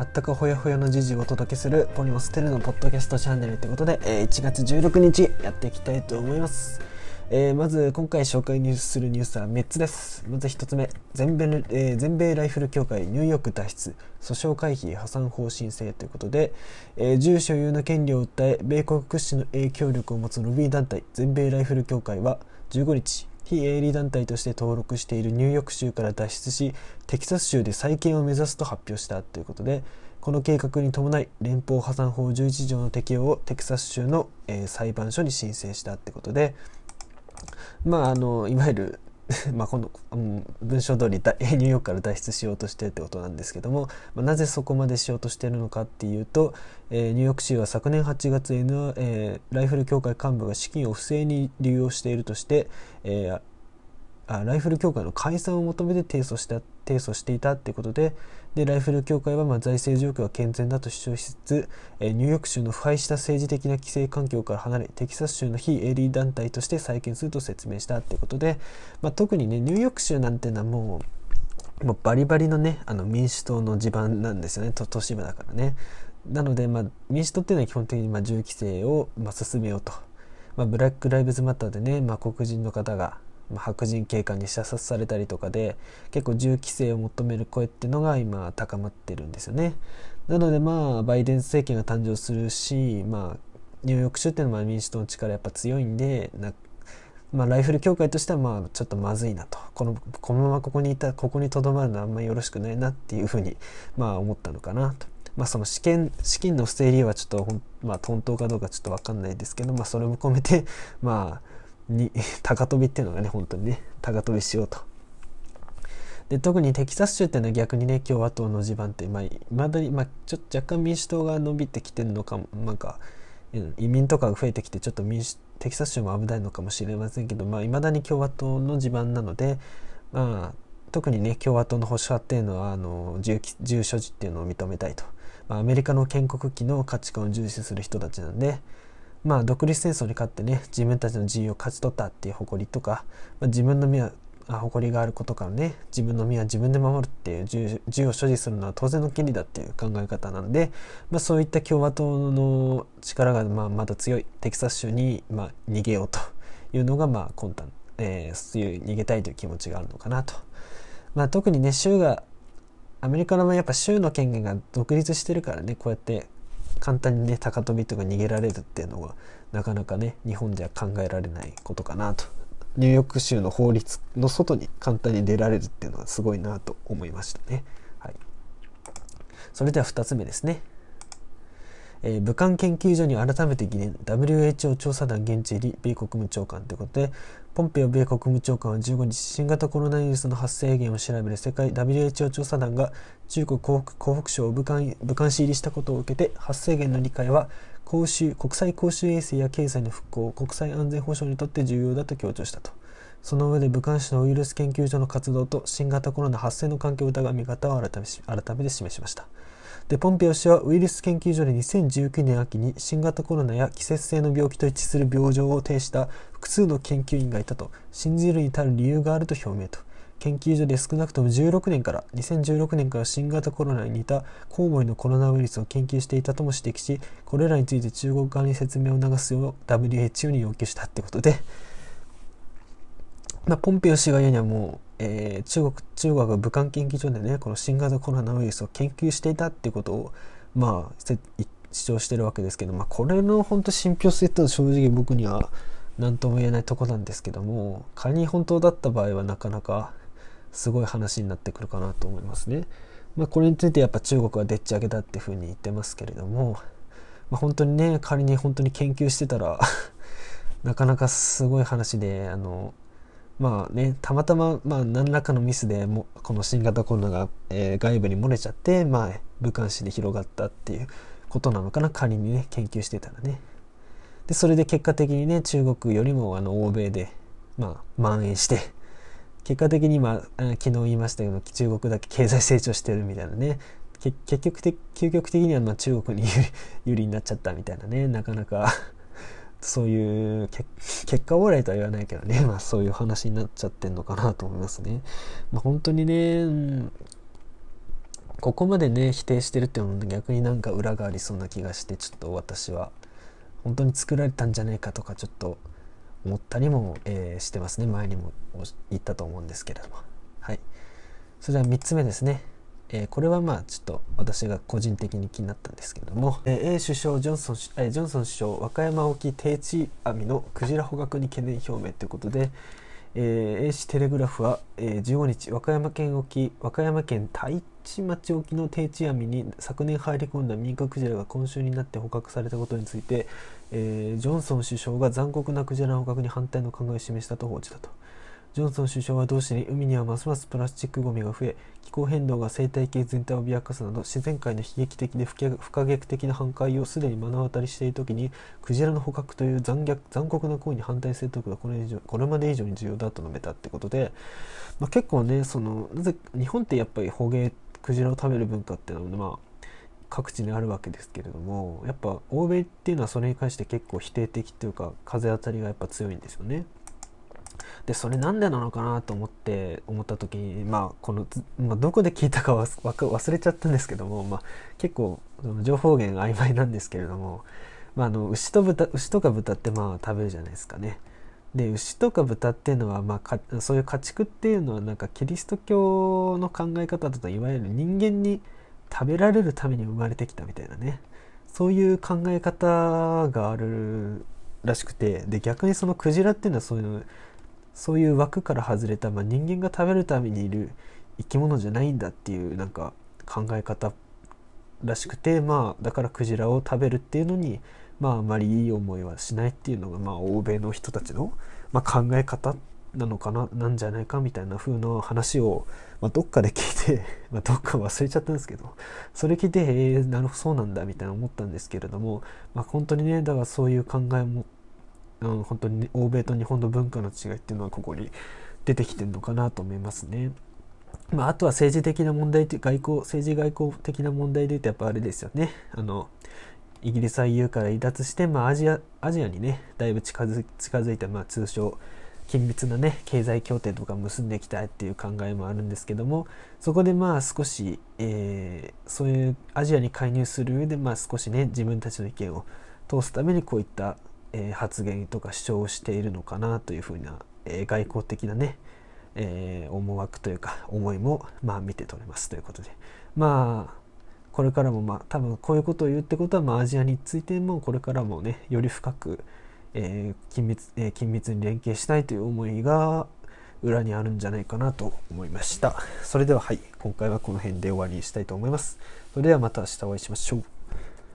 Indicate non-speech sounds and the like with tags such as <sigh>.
あったかほやほやの時事をお届けするポリモステルのポッドキャストチャンネルということで、えー、1月16日やっていきたいと思います。えーまず今回紹介するニュースは3つです。まず1つ目、全米,、えー全米ライフル協会ニューヨーク脱出、訴訟回避破産方針制ということで、えー銃所有の権利を訴え、米国屈指の影響力を持つロビー団体、全米ライフル協会は15日、非営利団体として登録しているニューヨーク州から脱出し、テキサス州で再建を目指すと発表したということで、この計画に伴い連邦破産法11条の適用をテキサス州の、えー裁判所に申請したってことで、まああのいわゆる <laughs> まあこの、うん、文章通り <laughs> ニューヨークから脱出しようとしてってことなんですけども、まあ、なぜそこまでしようとしてるのかっていうと、えーニューヨーク州は昨年8月 N、えーライフル協会幹部が資金を不正に流用しているとして、えーあライフル協会の解散を求めて提訴した。提訴していたってことででライフル協会はま財政状況は健全だと主張しつつ、えニューヨーク州の腐敗した政治的な規制環境から離れテキサス州の非営利団体として再建すると説明したってことで、まあ、特にねニューヨーク州なんていうのはもうもうバリバリのねあの民主党の地盤なんですよね。と都市部だからね。なので、まあ、民主党っていうのは基本的にまあ銃規制をま進めようと、まあ、ブラック・ライブズ・マターでね、まあ、黒人の方が白人警官に射殺されたりとかで結構銃規制を求める声っていうのが今高まってるんですよねなのでまあバイデン政権が誕生するしまあニューヨーク州っていうのは民主党の力やっぱ強いんでまあ、ライフル協会としてはまあちょっとまずいなとこのこのままここにいたここにとどまるのはあんまりよろしくないなっていうふうにまあ思ったのかなと。まあ、その試験資金の不正利用はちょっと、まあ、本当かどうかちょっと分かんないですけど、まあ、それも込めて、まあ、に <laughs> 高飛びっていうのがね本当にね高飛びしようと。で特にテキサス州っていうのは逆にね共和党の地盤っていまあ、未だに、まあ、ちょっと若干民主党が伸びてきてるのかもなんか移民とかが増えてきてちょっと民主テキサス州も危ないのかもしれませんけどい、まあ、未だに共和党の地盤なので、まあ、特にね共和党の保守派っていうのはあの銃き銃所持っていうのを認めたいと、まあ、アメリカの建国期の価値観を重視する人たちなんで、まあ、独立戦争に勝ってね自分たちの自由を勝ち取ったっていう誇りとか、まあ、自分の身は誇りがあることからね自分の身は自分で守るっていう銃銃を所持するのは当然の権利だっていう考え方なんで、まあ、そういった共和党の力がまあまだ強いテキサス州にまあ逃げようというのがまあ魂胆、えーそういう逃げたいという気持ちがあるのかなと。まあ、特にね州がアメリカのやっぱ州の権限が独立してるからねこうやって簡単にね高飛びとか逃げられるっていうのはなかなかね日本じゃ考えられないことかなとニューヨーク州の法律の外に簡単に出られるっていうのはすごいなと思いましたね。はい、それでは2つ目ですね。えー武漢研究所に改めて疑念。WHO 調査団現地入り米国務長官ということでポンペオ米国務長官は15日新型コロナウイルスの発生源を調べる世界 WHO 調査団が中国湖北省を武漢武漢市入りしたことを受けて発生源の理解は公衆国際公衆衛生や経済の復興国際安全保障にとって重要だと強調したと。その上で武漢市のウイルス研究所の活動と新型コロナ発生の関係を疑う見方を改め改めて示しました。でポンペオ氏はウイルス研究所で2019年秋に新型コロナや季節性の病気と一致する病状を呈した複数の研究員がいたと信じるに至る理由があると表明と。研究所で少なくとも16年から2016年から新型コロナに似たコウモリのコロナウイルスを研究していたとも指摘しこれらについて中国側に説明を流すよう WHO に要求したってことで。まあ、ポンペオ氏が言うにはもう、えー中国中国が武漢研究所でねこの新型コロナウイルスを研究していたっていうことをまあ主張してるわけですけど、まあ、これの本当信憑性ってのは正直僕には何とも言えないとこなんですけども仮に本当だった場合はなかなかすごい話になってくるかなと思いますね。まあ、これについてやっぱ中国はでっち上げだっていうふうに言ってますけれども、まあ、本当にね仮に本当に研究してたら <laughs> なかなかすごい話であのまあねたまたま、まあ、何らかのミスでもこの新型コロナが、えー外部に漏れちゃって、まあ、武漢市で広がったっていうことなのかな。仮にね研究してたらね。でそれで結果的にね中国よりもあの欧米で、まあ、蔓延して結果的に今あ昨日言いましたけど中国だけ経済成長してるみたいなね。結局的究極的にはま中国に <laughs> 有利になっちゃったみたいなね。なかなかそういう結果オーライとは言わないけどね、<laughs> まあ、そういう話になっちゃってんのかなと思いますね。まあ、本当にね、ここまでね否定してるっていうのも逆になんか裏がありそうな気がしてちょっと私は。本当に作られたんじゃないかとかちょっと思ったりも、えー、してますね。前にも言ったと思うんですけれども。はい。それでは3つ目ですね。えー、これはまあちょっと私が個人的に気になったんですけども、えー、A 首相ジョンソン、えー、ジョンソン首相和歌山沖定置網のクジラ捕獲に懸念表明ということで、えー、A 市テレグラフは、えー、15日和歌山県沖和歌山県太一町沖の定置網に昨年入り込んだ民間クジラが今週になって捕獲されたことについて、えー、ジョンソン首相が残酷なクジラの捕獲に反対の考えを示したと報じたと。ジョンソン首相は同時に海にはますますプラスチックごみが増え気候変動が生態系全体を脅かすなど自然界の悲劇的で不可逆的な反壊をすでに目の当たりしている時にクジラの捕獲という残虐残酷な行為に反対するとことはこれ以上これまで以上に重要だと述べたってことで、まあ、結構ねそのなぜ日本ってやっぱり捕鯨クジラを食べる文化っていうのはまあ各地にあるわけですけれどもやっぱ欧米っていうのはそれに関して結構否定的というか風当たりがやっぱ強いんですよね。でそれなんでなのかなと思って思った時にまあこの、まあ、どこで聞いたかは忘れちゃったんですけども、まあ、結構情報源曖昧なんですけれども、まあ、あの牛と豚牛とか豚ってまあ食べるじゃないですかね。で牛とか豚っていうのは、まあ、そういう家畜っていうのはなんかキリスト教の考え方だといわゆる人間に食べられるために生まれてきたみたいなねそういう考え方があるらしくてで逆にそのクジラっていうのはそういうそういう枠から外れた、まあ、人間が食べるためにいる生き物じゃないんだっていうなんか考え方らしくてまあだからクジラを食べるっていうのにまああまりいい思いはしないっていうのがまあ欧米の人たちの、まあ、考え方なのかななんじゃないかみたいな風な話を、まあ、どっかで聞いて <laughs> まあどっか忘れちゃったんですけどそれ聞いてえー、なるほどそうなんだみたいな思ったんですけれども、まあ、本当にねだからそういう考えもうん、本当に欧米と日本の文化の違いっていうのはここに出てきてるのかなと思いますね。まあ、あとは政治的な問題外交政治外交的な問題で言うとやっぱあれですよねあのイギリスは EU から離脱して、まあ、アジアアジアにねだいぶ近づ近づいた、まあ、通称緊密なね経済協定とか結んでいきたいっていう考えもあるんですけどもそこでまあ少し、えー、そういうアジアに介入する上でまあ少しね自分たちの意見を通すためにこういったえー、発言とか主張をしているのかなというふうな、えー、外交的なね、えー、思惑というか思いもまあ見て取れますということで。まあこれからもまあ多分こういうことを言うってことは、まあ、アジアについてもこれからもねより深く、え緊密え緊密に連携したいという思いが裏にあるんじゃないかなと思いました。それでははい今回はこの辺で終わりにしたいと思います。それではまた明日お会いしましょう。